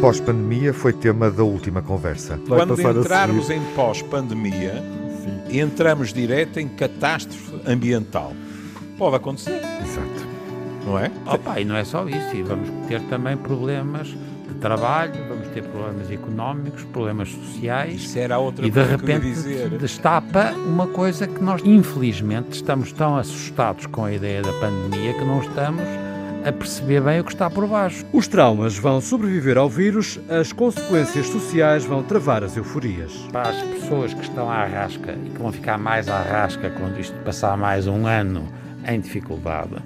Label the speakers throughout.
Speaker 1: pós-pandemia foi tema da última conversa.
Speaker 2: Vai Quando entrarmos em pós-pandemia, entramos direto em catástrofe ambiental. Pode acontecer.
Speaker 1: Exato.
Speaker 2: Não é?
Speaker 3: Opa, e não é só isso, e vamos ter também problemas de trabalho, vamos ter problemas económicos, problemas sociais.
Speaker 2: Isso era outra
Speaker 3: e de repente destapa uma coisa que nós, infelizmente, estamos tão assustados com a ideia da pandemia que não estamos a perceber bem o que está por baixo.
Speaker 4: Os traumas vão sobreviver ao vírus, as consequências sociais vão travar as euforias.
Speaker 3: Para as pessoas que estão à rasca e que vão ficar mais à rasca quando isto passar mais um ano em dificuldade,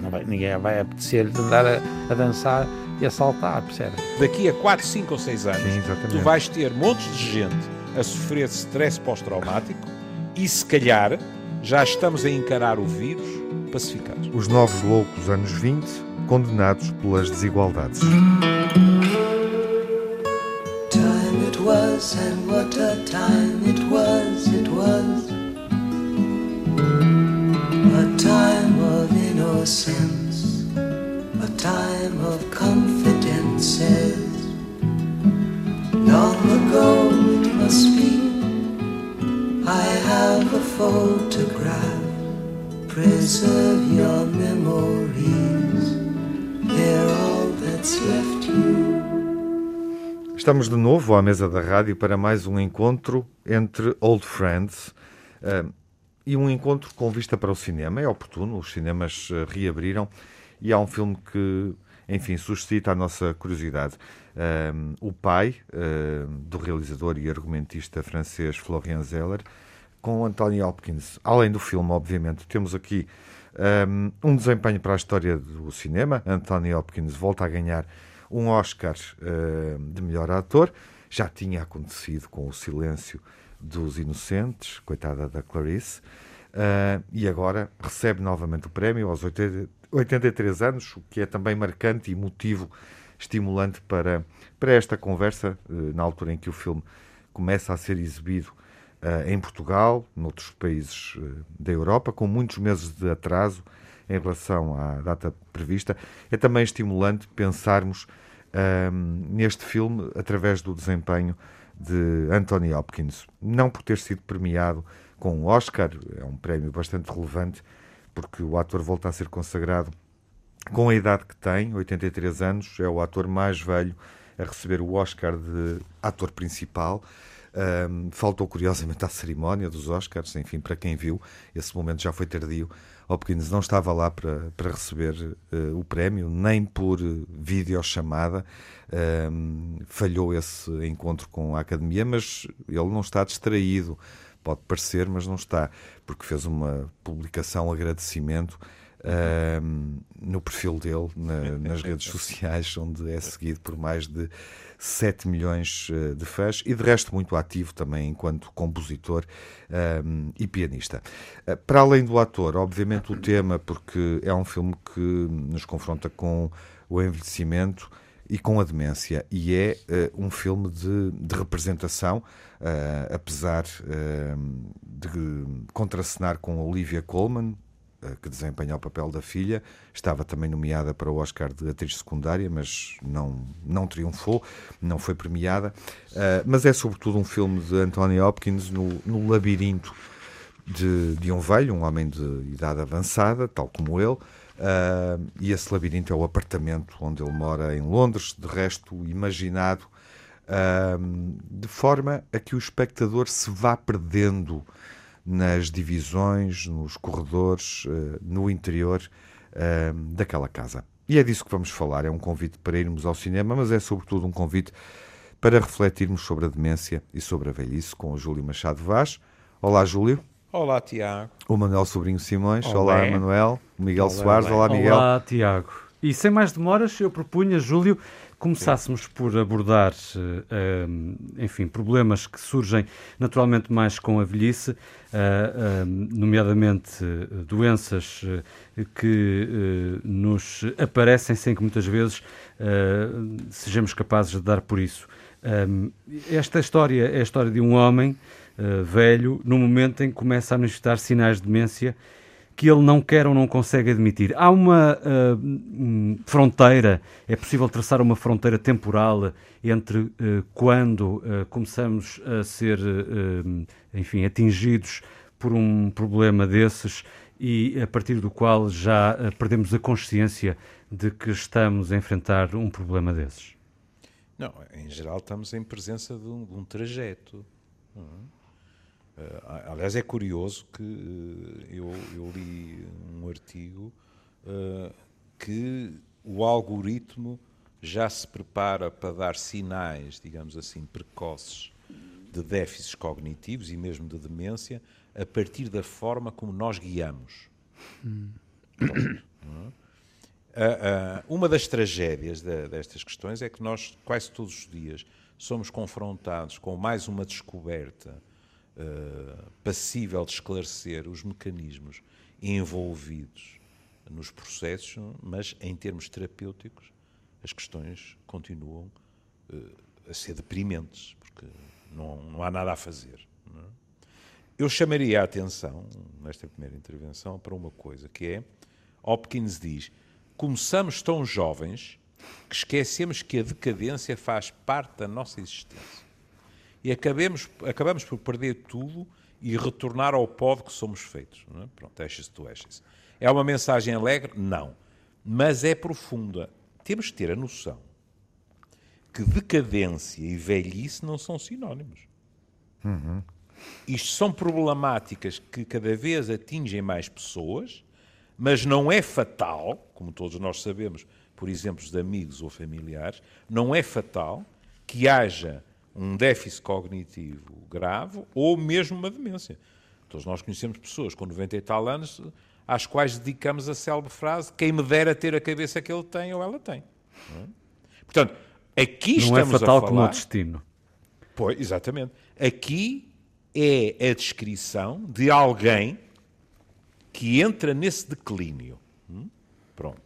Speaker 3: não vai, ninguém vai apetecer de andar a, a dançar e a saltar, percebe?
Speaker 2: Daqui a 4, 5 ou 6 anos, Sim, tu vais ter montes de gente a sofrer de stress pós-traumático e se calhar já estamos a encarar o vírus pacificados.
Speaker 1: Os novos loucos anos 20, condenados pelas desigualdades. Time it was and what a time it was, it was A time of innocence, a time of confidences Long ago it must be, I have a photograph preserve your memories. They're all that's left you. Estamos de novo à mesa da rádio para mais um encontro entre old friends. Uh, e um encontro com vista para o cinema. É oportuno, os cinemas uh, reabriram e há um filme que, enfim, suscita a nossa curiosidade. Uh, o pai do realizador e argumentista francês Florian Zeller com Anthony Hopkins. Além do filme, obviamente, temos aqui um, um desempenho para a história do cinema. Anthony Hopkins volta a ganhar um Oscar uh, de melhor ator. Já tinha acontecido com o Silêncio dos Inocentes, coitada da Clarice. Uh, e agora recebe novamente o prémio aos 80, 83 anos, o que é também marcante e motivo estimulante para, para esta conversa, uh, na altura em que o filme começa a ser exibido em Portugal, noutros países uh, da Europa, com muitos meses de atraso em relação à data prevista. É também estimulante pensarmos uh, neste filme através do desempenho de Anthony Hopkins. Não por ter sido premiado com um Oscar, é um prémio bastante relevante, porque o ator volta a ser consagrado com a idade que tem, 83 anos, é o ator mais velho a receber o Oscar de ator principal. Um, faltou curiosamente à cerimónia dos Oscars, enfim, para quem viu, esse momento já foi tardio. Hopkins não estava lá para, para receber uh, o prémio, nem por videochamada. Um, falhou esse encontro com a academia, mas ele não está distraído. Pode parecer, mas não está, porque fez uma publicação agradecimento no perfil dele na, nas redes sociais, onde é seguido por mais de 7 milhões eh, de fãs e de resto muito ativo também enquanto compositor e pianista. Uh, para além do ator, obviamente o tema, porque é um filme que nos confronta com o envelhecimento e com a demência. E é uh, um filme de, de representação, uh, apesar uh, de contracenar com Olivia Colman, eh, que desempenha o papel da filha. Estava também nomeada para o Oscar de atriz secundária, mas não, não triunfou, não foi premiada. Uh, mas é sobretudo um filme de Anthony Hopkins no, no labirinto de, de um velho, um homem de idade avançada, tal como ele. Uh, e esse labirinto é o apartamento onde ele mora em Londres, de resto imaginado uh, de forma a que o espectador se vá perdendo nas divisões, nos corredores, eh, no interior eh, daquela casa. E é disso que vamos falar. É um convite para irmos ao cinema, mas é sobretudo um convite para refletirmos sobre a demência e sobre a velhice com o Júlio Machado Vaz. Olá, Júlio.
Speaker 2: Olá, Tiago.
Speaker 1: O Manuel Sobrinho Simões. Olá, Olá Manuel. O Miguel olá, Soares. Olá, Miguel.
Speaker 4: Olá, Tiago. E sem mais demoras, eu propunha, Júlio, começássemos por abordar, uh, enfim, problemas que surgem naturalmente mais com a velhice, uh, uh, nomeadamente doenças que nos aparecem sem que muitas vezes sejamos capazes de dar por isso. esta história é a história de um homem velho, no momento em que começa a manifestar sinais de demência que ele não quer ou não consegue admitir. Há uma uh, fronteira, é possível traçar uma fronteira temporal entre uh, quando uh, começamos a ser, enfim, atingidos por um problema desses e a partir do qual já perdemos a consciência de que estamos a enfrentar um problema desses?
Speaker 2: Não, em geral estamos em presença de um, de um trajeto. Uh, aliás, é curioso que uh, eu, eu, li um artigo uh, que o algoritmo já se prepara para dar sinais, digamos assim, precoces de déficits cognitivos e mesmo de demência a partir da forma como nós guiamos. Hum. uma das tragédias de, destas questões é que nós, quase todos os dias, somos confrontados com mais uma descoberta uh, passível de esclarecer os mecanismos envolvidos nos processos, mas em termos terapêuticos as questões continuam uh, a ser deprimentes, porque não, não há nada a fazer. É? Eu chamaria a atenção, nesta primeira intervenção, para uma coisa, que é, Hopkins diz, começamos tão jovens que esquecemos que a decadência faz parte da nossa existência e acabemos, acabamos por perder tudo e retornar ao pó de que somos feitos. Não é? Pronto, ashes to ashes. É uma mensagem alegre? Não. Mas é profunda. Temos que ter a noção que decadência e velhice não são sinónimos. Uhum. Isto são problemáticas que cada vez atingem mais pessoas, mas não é fatal, como todos nós sabemos, por exemplos de amigos ou familiares, não é fatal que haja um déficit cognitivo grave ou mesmo uma demência. Todos nós conhecemos pessoas com 90 e tal anos às quais dedicamos a célebre frase quem me dera ter a cabeça que ele tem ou ela tem. É? Portanto, aqui
Speaker 4: Não
Speaker 2: estamos
Speaker 4: é fatal
Speaker 2: a falar...
Speaker 4: como o destino.
Speaker 2: Pois, exatamente. Aqui é a descrição de alguém que entra nesse declínio. Hum? Pronto.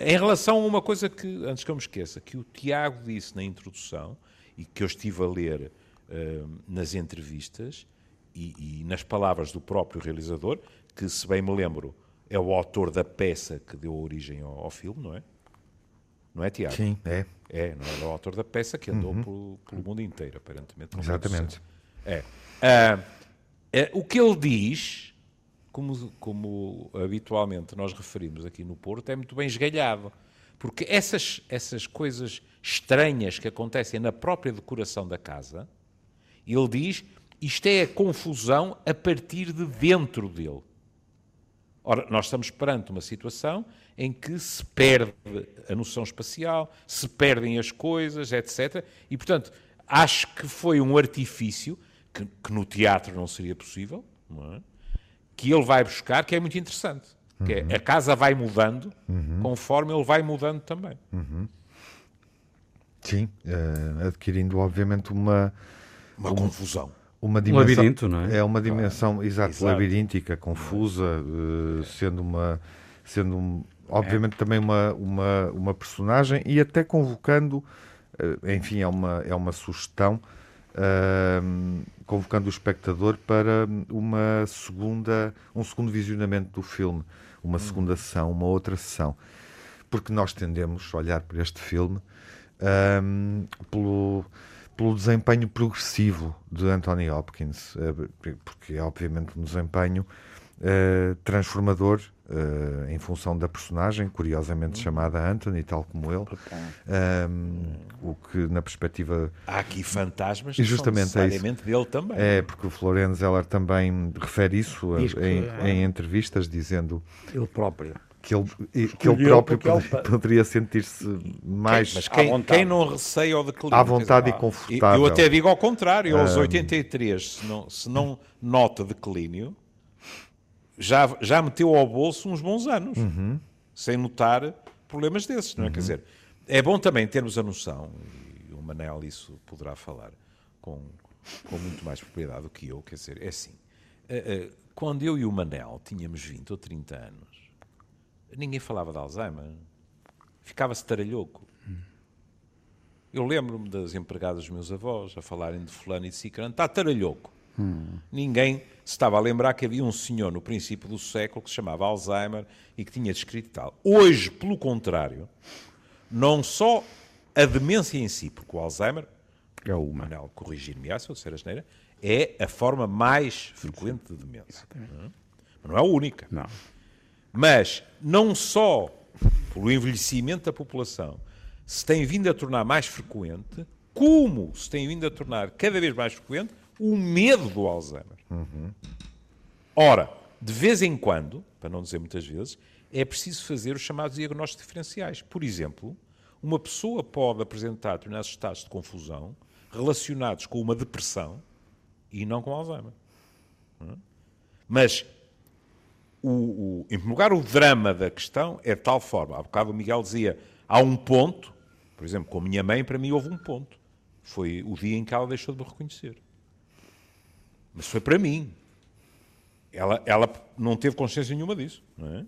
Speaker 2: Em relação a uma coisa que, antes que eu me esqueça, que o Tiago disse na introdução, e que eu estive a ler uh, nas entrevistas e, e, nas palavras do próprio realizador, que, se bem me lembro, é o autor da peça que deu origem ao, ao filme, não é? Não é, Tiago?
Speaker 1: Sim, é.
Speaker 2: É, não é? é o autor da peça que andou uhum. pelo, pelo, mundo inteiro, aparentemente.
Speaker 1: Exatamente.
Speaker 2: É. Uh, uh, o que ele diz, como, como habitualmente nós referimos aqui no Porto, é muito bem esgalhado. Porque essas, essas coisas estranhas que acontecem na própria decoração da casa, ele diz, isto é a confusão a partir de dentro dele. Ora, nós estamos perante uma situação em que se perde a noção espacial, se perdem as coisas, etc. E, portanto, acho que foi um artifício que, que no teatro não seria possível, não é? que ele vai buscar, que é muito interessante. Que é, a casa vai mudando uhum. conforme ele vai mudando também.
Speaker 1: Uhum. Sim, uh, adquirindo obviamente uma...
Speaker 2: Uma um, confusão.
Speaker 1: Uma dimensão,
Speaker 4: um labirinto, não é?
Speaker 1: É uma dimensão, ah, exato, exato, labiríntica, confusa, uh, sendo uma... Sendo um, obviamente é. também uma, uma, uma personagem e até convocando, uh, enfim, é uma, é uma sugestão, convocando o espectador para uma segunda, um segundo visionamento do filme, uma hum. segunda sessão, uma outra sessão. Porque nós tendemos a olhar para este filme um, pelo, pelo desempenho progressivo de Anthony Hopkins, eh, porque é obviamente um desempenho uh, transformador uh, em função da personagem, curiosamente uhum. chamada Anthony, tal como ele, um, o que na perspectiva...
Speaker 2: Há aqui fantasmas e justamente são necessariamente é dele também.
Speaker 1: É, porque o Florence Zeller também refere isso que, em, é... em entrevistas, dizendo...
Speaker 3: Ele próprio.
Speaker 1: que ele, que ele próprio poderia, poderia sentir-se mais
Speaker 2: quem, mas quem, quem, não receia o declínio
Speaker 1: à vontade dizer, e confortável.
Speaker 2: eu até digo ao contrário, aos um... 83 se não, se não nota declínio já, já meteu ao bolso uns bons anos uhum. sem notar problemas desses, não é? Uhum. Quer dizer, é bom também termos a noção e o Manel isso poderá falar com, com muito mais propriedade do que eu, quer dizer, é assim eh, eh, quando eu e o Manel tínhamos 20 ou 30 anos ninguém falava de Alzheimer. Ficava-se taralhoco. Eu lembro-me das empregadas dos meus avós a falarem de fulano e de cicrano. Está taralhoco. Hum. Ninguém estava a lembrar que havia um senhor no princípio do século que se chamava Alzheimer e que tinha descrito tal. Hoje, pelo contrário, não só a demência em si, porque o Alzheimer, é Manel corrigir-me se eu disser a geneira, é a forma mais frequente de demência. Hum? Mas não é a única.
Speaker 3: Não.
Speaker 2: Mas não só pelo envelhecimento da população se tem vindo a tornar mais frequente, como se tem vindo a tornar cada vez mais frequente o medo do Alzheimer. Uhum. Ora, de vez em quando, para não dizer muitas vezes, é preciso fazer os chamados diagnósticos diferenciais. Por exemplo, uma pessoa pode apresentar determinados estados de confusão relacionados com uma depressão e não com Alzheimer. Mas, o, o, em primeiro lugar, o drama da questão é de tal forma. Há bocado o Miguel dizia, há um ponto, por exemplo, com a minha mãe, para mim houve um ponto. Foi o dia em que ela deixou de me reconhecer. Mas foi para mim. Ela, ela não teve consciência nenhuma disso. Não é?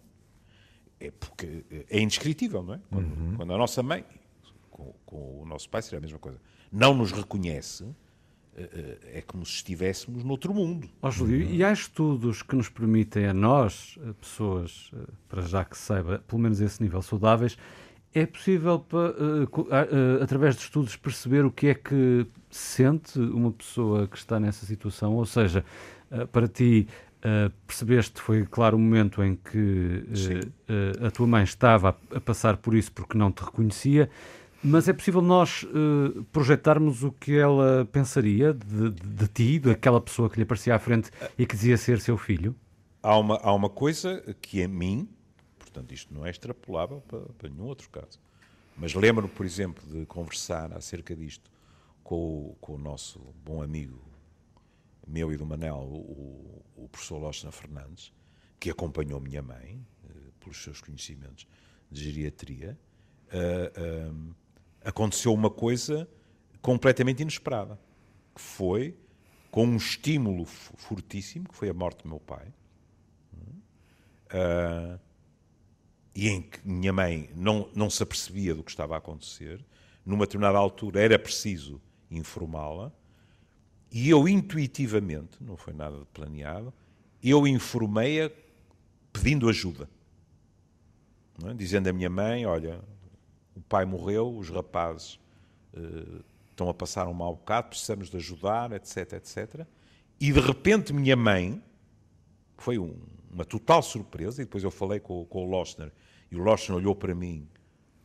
Speaker 2: é porque é indescritível, não é? Quando, uhum. quando a nossa mãe, com, com, o nosso pai, seria a mesma coisa, não nos reconhece, eh, eh, é como se estivéssemos noutro mundo.
Speaker 4: Oh, Júlio, uhum. e há estudos que nos permitem a nós, eh, pessoas, para já que saiba, pelo menos esse nível saudáveis, é possível, através de estudos, perceber o que é que sente uma pessoa que está nessa situação? Ou seja, para ti, percebeste, foi claro o momento em que a tua mãe estava a passar por isso porque não te reconhecia, mas é possível nós projetarmos o que ela pensaria de, de, de, ti, daquela pessoa que lhe aparecia à frente e que dizia ser seu filho?
Speaker 2: Há uma, há uma coisa que a mim, portanto isto não é extrapolável para, para nenhum outro caso, mas lembro-me, por exemplo, de conversar acerca disto com o, com o nosso bom amigo, meu e do Manel, o, o professor Lócena Fernandes, que acompanhou minha mãe, uh, pelos seus conhecimentos de geriatria, uh, aconteceu uma coisa completamente inesperada, que foi com um estímulo fortíssimo, que foi a morte do meu pai, uh, e em que minha mãe não, não se apercebia do que estava a acontecer, numa determinada altura era preciso informá-la, e eu intuitivamente, não foi nada planeado, eu informei-a pedindo ajuda. É? Dizendo à minha mãe, olha, o pai morreu, os rapazes uh, estão a passar um mau bocado, precisamos de ajudar, etc, etc. E de repente minha mãe, foi um, uma total surpresa, e depois eu falei com, com o Lochner, e o Lochner olhou para mim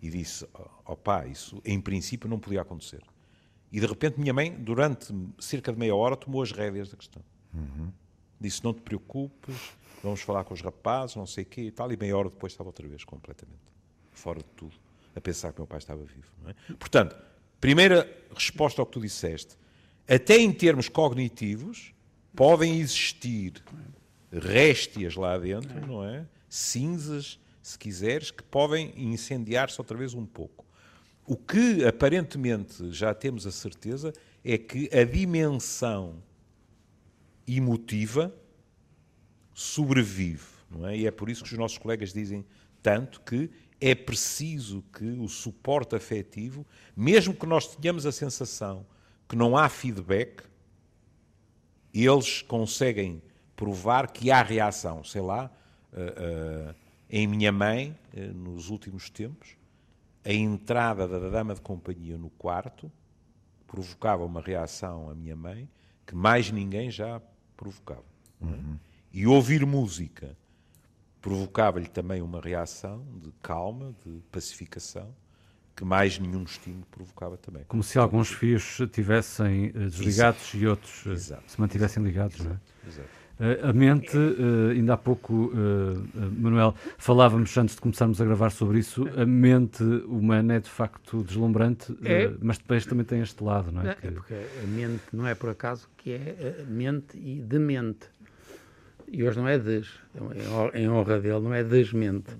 Speaker 2: e disse, ó oh, pai, isso em princípio não podia acontecer. E de repente minha mãe, durante cerca de meia hora, tomou as rédeas da questão. Uhum. Disse, não te preocupes, vamos falar com os rapazes, não sei o quê e tal, e meia hora depois estava outra vez completamente fora de tudo a pensar que meu pai estava vivo. É? Portanto, primeira resposta ao que tu disseste. Até em termos cognitivos, podem existir réstias lá dentro, não é? Cinzas, se quiseres, que podem incendiar-se outra vez um pouco. O que aparentemente já temos a certeza é que a dimensão emotiva sobrevive, não é? E é por isso que os nossos colegas dizem tanto que é preciso que o suporte afetivo, mesmo que nós tenhamos a sensação que não há feedback, eles conseguem provar que há reação. Sei lá, uh, uh, em minha mãe, uh, nos últimos tempos, a entrada da dama de companhia no quarto provocava uma reação à minha mãe que mais ninguém já provocava. Uhum. E ouvir música provocava-lhe também uma reação de calma, de pacificação, que mais nenhum estímulo provocava também.
Speaker 4: Como se alguns fios estivessem uh, desligados Exato. e outros uh, Exato. se mantivessem ligados, Exato. não é? Exato. Uh, a mente, ainda há pouco, Manuel, falávamos antes de começarmos a gravar sobre isso, a mente humana é de facto deslumbrante, é. mas depois também tem este lado, não é? Não,
Speaker 3: que... É porque a mente não é por acaso que é mente e demente. E hoje não é des, em honra dele, não é desmente,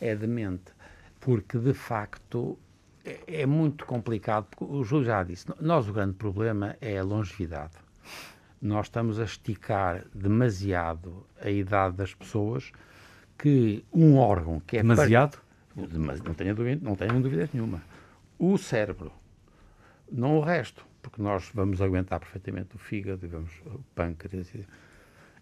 Speaker 3: é demente. Porque, de facto, é, é muito complicado. O Júlio já disse, nós o grande problema é a longevidade. Nós estamos a esticar demasiado a idade das pessoas que um órgão que é...
Speaker 4: Demasiado?
Speaker 3: Não tenho, dúvida, não tenho nenhuma. O cérebro, não o resto. porque nós vamos aguentar perfeitamente o fígado, vamos, o pâncreas e,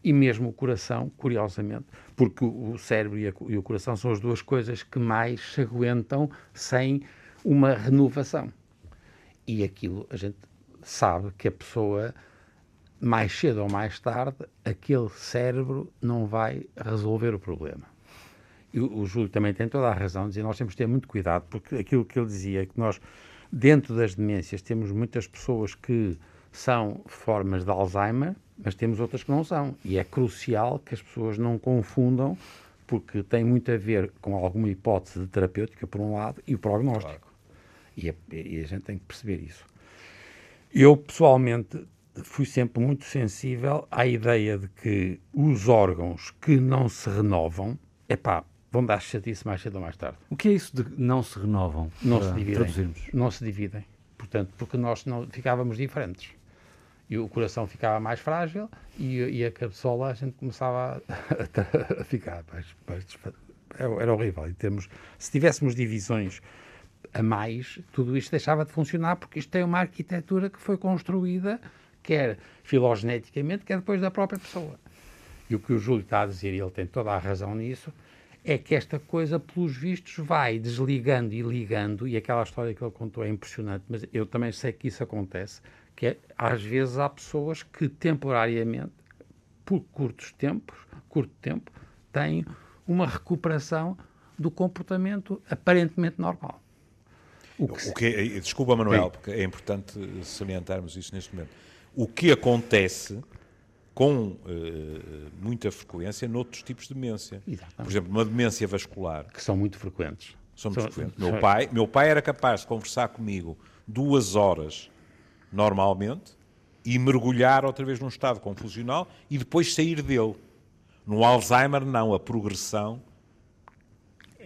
Speaker 3: e mesmo o coração, curiosamente, porque o, cérebro e, a, e, o coração são as duas coisas que mais se aguentam sem uma renovação. E aquilo a gente sabe que a pessoa, mais cedo ou mais tarde, aquele cérebro não vai resolver o problema. E o, Júlio também tem toda a razão dizer nós temos de ter muito cuidado, porque aquilo que ele dizia, que nós, dentro das demências, temos muitas pessoas que são formas de Alzheimer, mas temos outras que não são. E é crucial que as pessoas não confundam, porque tem muito a ver com alguma hipótese de terapêutica, por um lado, e o prognóstico. Claro. E, a, e a gente tem que perceber isso. Eu, pessoalmente, fui sempre muito sensível à ideia de que os órgãos que não se renovam, é pá, vão dar chatice mais cedo ou mais tarde.
Speaker 4: O que é isso de não se renovam?
Speaker 3: Não se dividem. Traduzirmos? Não se dividem. Portanto, porque nós não ficávamos diferentes. E o coração ficava mais frágil e, e a cabeçola a gente começava a, a ficar mais, mais, era horrível. E temos, se tivéssemos divisões a mais, tudo isto deixava de funcionar porque isto tem uma arquitetura que foi construída, quer filogeneticamente, quer depois da própria pessoa. E o que o Júlio está a dizer, e ele tem toda a razão nisso, é que esta coisa, pelos vistos, vai desligando e ligando, e aquela história que ele contou é impressionante, mas eu também sei que isso acontece, que é, às vezes há pessoas que temporariamente, por curtos tempos, curto tempo, têm uma recuperação do comportamento aparentemente normal.
Speaker 2: O que, o que é, desculpa, Manuel, Sim. porque é importante salientarmos isso neste momento. O que acontece com uh, muita frequência noutros tipos de demência. Exatamente. Por exemplo, uma demência vascular.
Speaker 3: Que são muito frequentes.
Speaker 2: São muito são, frequentes. Meu pai, meu pai era capaz de conversar comigo duas horas normalmente e mergulhar outra vez num estado confusional e depois sair dele. No Alzheimer, não. A progressão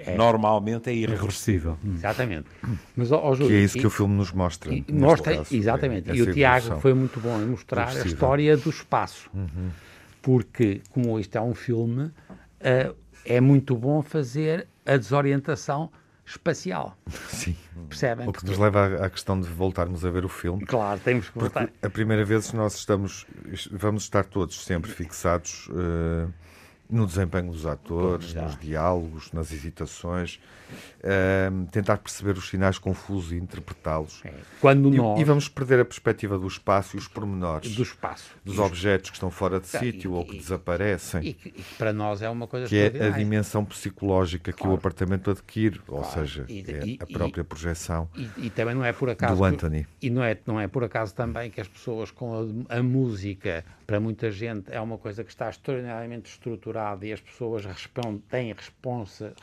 Speaker 2: é. normalmente é irreversível.
Speaker 4: Hum.
Speaker 3: Exatamente.
Speaker 1: Mas, ó, Júlio, que é isso e, que o filme nos mostra.
Speaker 3: E, mostra caso, exatamente. É, e o Tiago foi muito bom em mostrar a história do espaço. Uhum. Porque, como isto é um filme, uh, é muito bom fazer a desorientação espacial.
Speaker 1: Sim.
Speaker 3: Percebem?
Speaker 1: O que nos leva à, questão de voltarmos a ver o filme.
Speaker 3: Claro, temos que voltar.
Speaker 1: a primeira vez nós estamos, vamos estar todos sempre fixados uh, no desempenho dos atores, nos diálogos, nas hesitações, uh, tentar perceber os sinais confusos e interpretá-los. É.
Speaker 3: Quando nós...
Speaker 1: e, vamos perder a perspectiva do espaço e os pormenores.
Speaker 3: Do espaço.
Speaker 1: Dos objetos que estão fora de sítio ou que e, desaparecem.
Speaker 3: E, que para nós é uma coisa
Speaker 1: Que é a dimensão psicológica claro. que o apartamento adquire, claro. ou seja, é a própria projeção
Speaker 3: e, também não é por acaso
Speaker 1: do Anthony.
Speaker 3: E não é, não é por acaso também que as pessoas com a, a música, para muita gente, é uma coisa que está extraordinariamente estruturada e as pessoas respondem, têm responsa,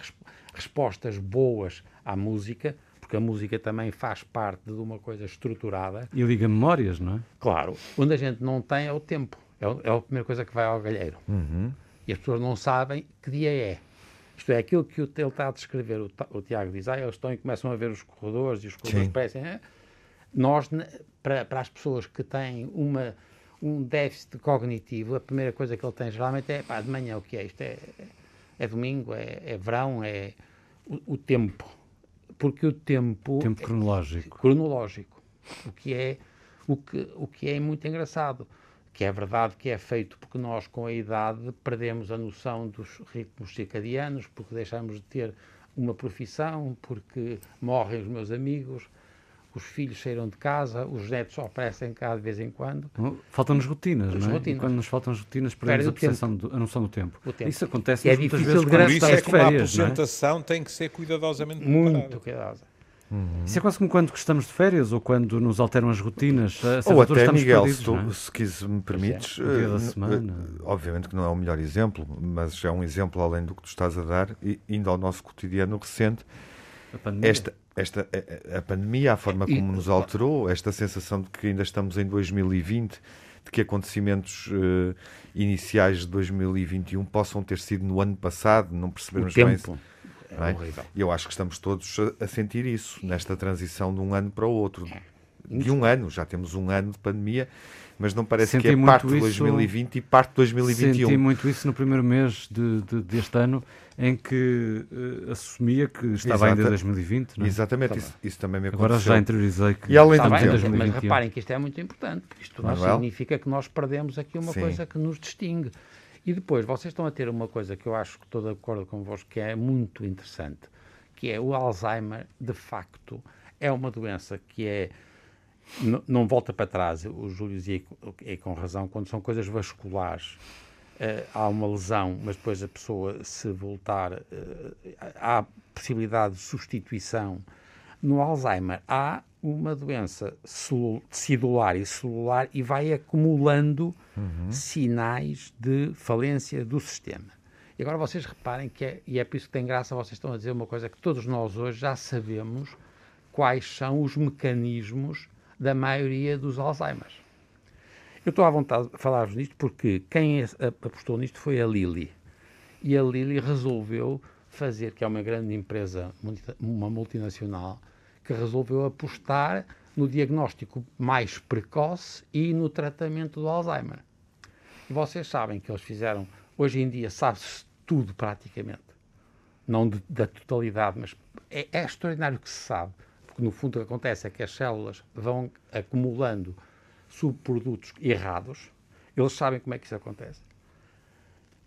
Speaker 3: respostas boas à música, porque a música também faz parte de uma coisa estruturada.
Speaker 4: E liga memórias, não é?
Speaker 3: Claro. Onde a gente não tem é o tempo. É, é a primeira coisa que vai ao galheiro.
Speaker 1: Uhum.
Speaker 3: E as pessoas não sabem que dia é. Isto é aquilo que ele está a descrever. O, o Tiago diz: ah, eles estão e começam a ver os corredores e os corredores Sim. parecem. É? Nós, para, para as pessoas que têm uma, um déficit cognitivo, a primeira coisa que ele tem geralmente é pá, de manhã o que é? Isto é, é domingo, é, é verão, é o, o, tempo. Porque o tempo.
Speaker 4: Tempo cronológico.
Speaker 3: É, cronológico. O que, é, o, que, o que é muito engraçado. Que é verdade que é feito porque nós, com a idade, perdemos a noção dos ritmos circadianos, porque deixamos de ter uma profissão, porque morrem os meus amigos os filhos saíram de casa, os netos só aparecem cá de vez em quando.
Speaker 4: Faltam-nos rotinas, não é? Rotinas. quando nos faltam rotinas, perdemos a, percepção do, a noção do tempo. tempo. Isso acontece é muitas vezes
Speaker 2: quando isso é que férias, a apresentação é? tem que ser cuidadosamente
Speaker 3: Muito cuidadosa.
Speaker 4: Uhum. Isso é quase como quando estamos de férias ou quando nos alteram as rotinas.
Speaker 1: Ou até, Miguel, se, tu, é? se, se me permites, é. uh, semana. Uh, obviamente que não é o melhor exemplo, mas é um exemplo além do que tu estás a dar, e indo ao nosso cotidiano recente. Esta, esta, a, a, pandemia, a forma como nos alterou, esta sensação de que ainda estamos em 2020, de que acontecimentos uh, iniciais de 2021 possam ter sido no ano passado, não percebemos bem. É é? Eu acho que estamos todos a, a sentir isso, nesta transição de um ano para o outro. de um ano, já temos um ano de pandemia, mas não parece
Speaker 4: Senti
Speaker 1: que é parte de
Speaker 4: isso-
Speaker 1: 2020 e parte de 2021.
Speaker 4: Senti muito isso no primeiro mês de, de- deste ano, em que eh, assumia que estava ainda em
Speaker 1: Exata-
Speaker 4: 2020. não é?
Speaker 1: Exatamente, isso, isso também me
Speaker 4: Agora
Speaker 1: aconteceu.
Speaker 4: já interiorizei que
Speaker 1: E além
Speaker 3: Está bem, mas, mas
Speaker 4: 2021.
Speaker 3: reparem que isto é muito importante. porque Isto não
Speaker 1: Manuel?
Speaker 3: significa que nós perdemos aqui uma
Speaker 1: Sim.
Speaker 3: coisa que nos distingue. E depois, vocês estão a ter uma coisa que eu acho que estou de acordo convosco, que é muito interessante, que é o Alzheimer, de facto, é uma doença que é. n- Não volta para trás, o Júlio dizia e com razão, quando são coisas vasculares, eh, há uma lesão, mas depois a pessoa se voltar, eh, há possibilidade de substituição. No Alzheimer há uma doença celu- celular e celular e vai acumulando sinais de falência do sistema. E agora vocês reparem que é, e é por isso que tem graça, vocês estão a dizer uma coisa que todos nós hoje já sabemos quais são os mecanismos da maioria dos Alzheimers. Eu estou à vontade de falar-vos nisto porque quem apostou nisto foi a Lilly. E a Lilly resolveu fazer, que é uma grande empresa, uma multinacional, que resolveu apostar no diagnóstico mais precoce e no tratamento do Alzheimer. E vocês sabem que eles fizeram, hoje em dia sabe-se tudo praticamente. Não de- da totalidade, mas é, é extraordinário que se sabe. Porque no fundo o que acontece é que as células vão acumulando subprodutos errados. Eles sabem como é que isso acontece.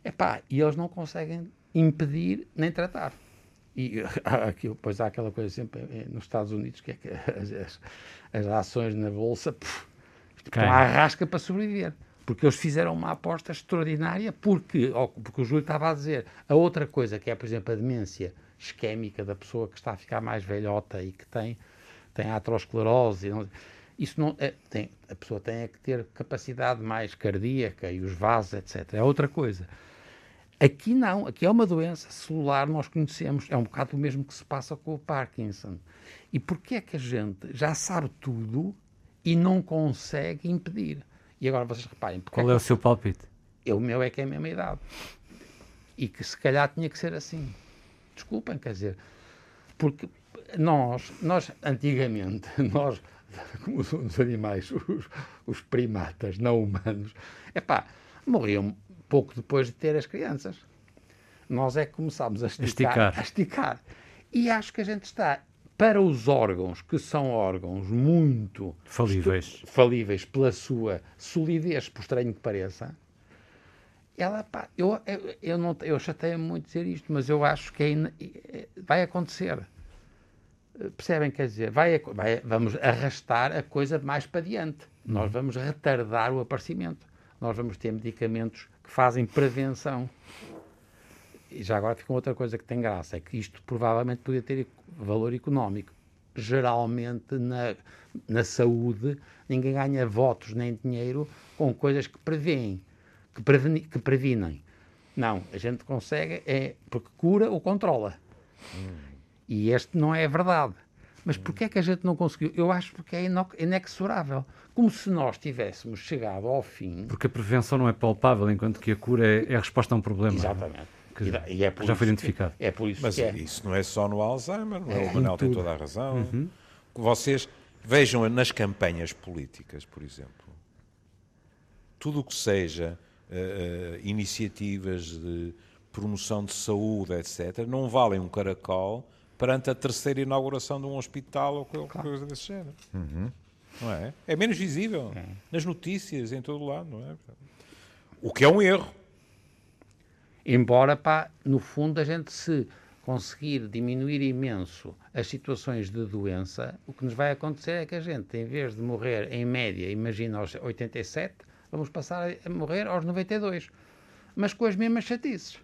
Speaker 3: Epá, e eles não conseguem impedir nem tratar. E há aquilo, pois há aquela coisa sempre eh, nos Estados Unidos que é que as, as, ações na Bolsa puf, estão
Speaker 4: Caem.
Speaker 3: à rasca para sobreviver. Porque eles fizeram uma aposta extraordinária, porque, porque o Júlio estava a dizer, a outra coisa que é, por exemplo, a demência isquémica da pessoa que está a ficar mais velhota e que tem, tem aterosclerose, não- isso não é, tem, a pessoa tem é que ter capacidade mais cardíaca e os vasos, etc. É outra coisa. Aqui não, aqui é uma doença celular, nós conhecemos, é um bocado o mesmo que se passa com o Parkinson. E porquê é que a gente já sabe tudo e não consegue impedir? E agora vocês reparem, porque
Speaker 4: Qual é o seu palpite?
Speaker 3: o meu é que é a mesma idade. E que se calhar tinha que ser assim. Desculpem, quer dizer, porque nós, nós antigamente, nós, como os, animais, os, os primatas não humanos, epá, morriam pouco depois de ter as crianças. Nós é que começámos a esticar,
Speaker 4: Esticar.
Speaker 3: a esticar. E acho que a gente está, para os órgãos, que são órgãos muito
Speaker 4: Falíveis.
Speaker 3: falíveis pela sua solidez, por estranho que pareça, ela, pá, eu, eu, eu, não, eu chateio muito dizer isto, mas eu acho que é é- vai acontecer. Percebem? Quer dizer, vai, vai- vamos arrastar a coisa mais para diante. Nós vamos retardar o aparecimento. Nós vamos ter medicamentos que fazem prevenção. E já agora fica outra coisa que tem graça, é que isto provavelmente podia ter valor económico. Geralmente na, na saúde ninguém ganha votos nem dinheiro com coisas que prevêem, que, preveni, que previnem. Não, a gente consegue é porque cura ou controla. E este não é verdade. Mas porquê é que a gente não conseguiu? Eu acho porque é inexorável. Como se nós tivéssemos chegado ao fim.
Speaker 4: Porque a prevenção não é palpável, enquanto que a cura é, é a resposta a um problema.
Speaker 3: Exatamente.
Speaker 4: Que
Speaker 3: E é por
Speaker 4: já
Speaker 3: isso
Speaker 4: foi
Speaker 3: que-
Speaker 4: identificado.
Speaker 3: é por isso
Speaker 2: Mas
Speaker 3: que é.
Speaker 2: isso não é só no Alzheimer, não é?
Speaker 3: É
Speaker 2: o Manuel
Speaker 3: em
Speaker 2: tem toda a razão.
Speaker 4: Uhum.
Speaker 2: Vocês vejam nas campanhas políticas, por exemplo, tudo o que seja eh, eh, iniciativas de promoção de saúde, etc., não valem um caracol perante a terceira inauguração de um hospital ou qualquer coisa desse género. Não é? É menos visível. Nas notícias, em todo lado, não é? O que é um erro.
Speaker 3: Embora, pá, no fundo, a gente se conseguir diminuir imenso as situações de doença, o que nos vai acontecer é que a gente, em vez de morrer em média, imagina aos 87, vamos passar a morrer aos 92. Mas com as mesmas chatices.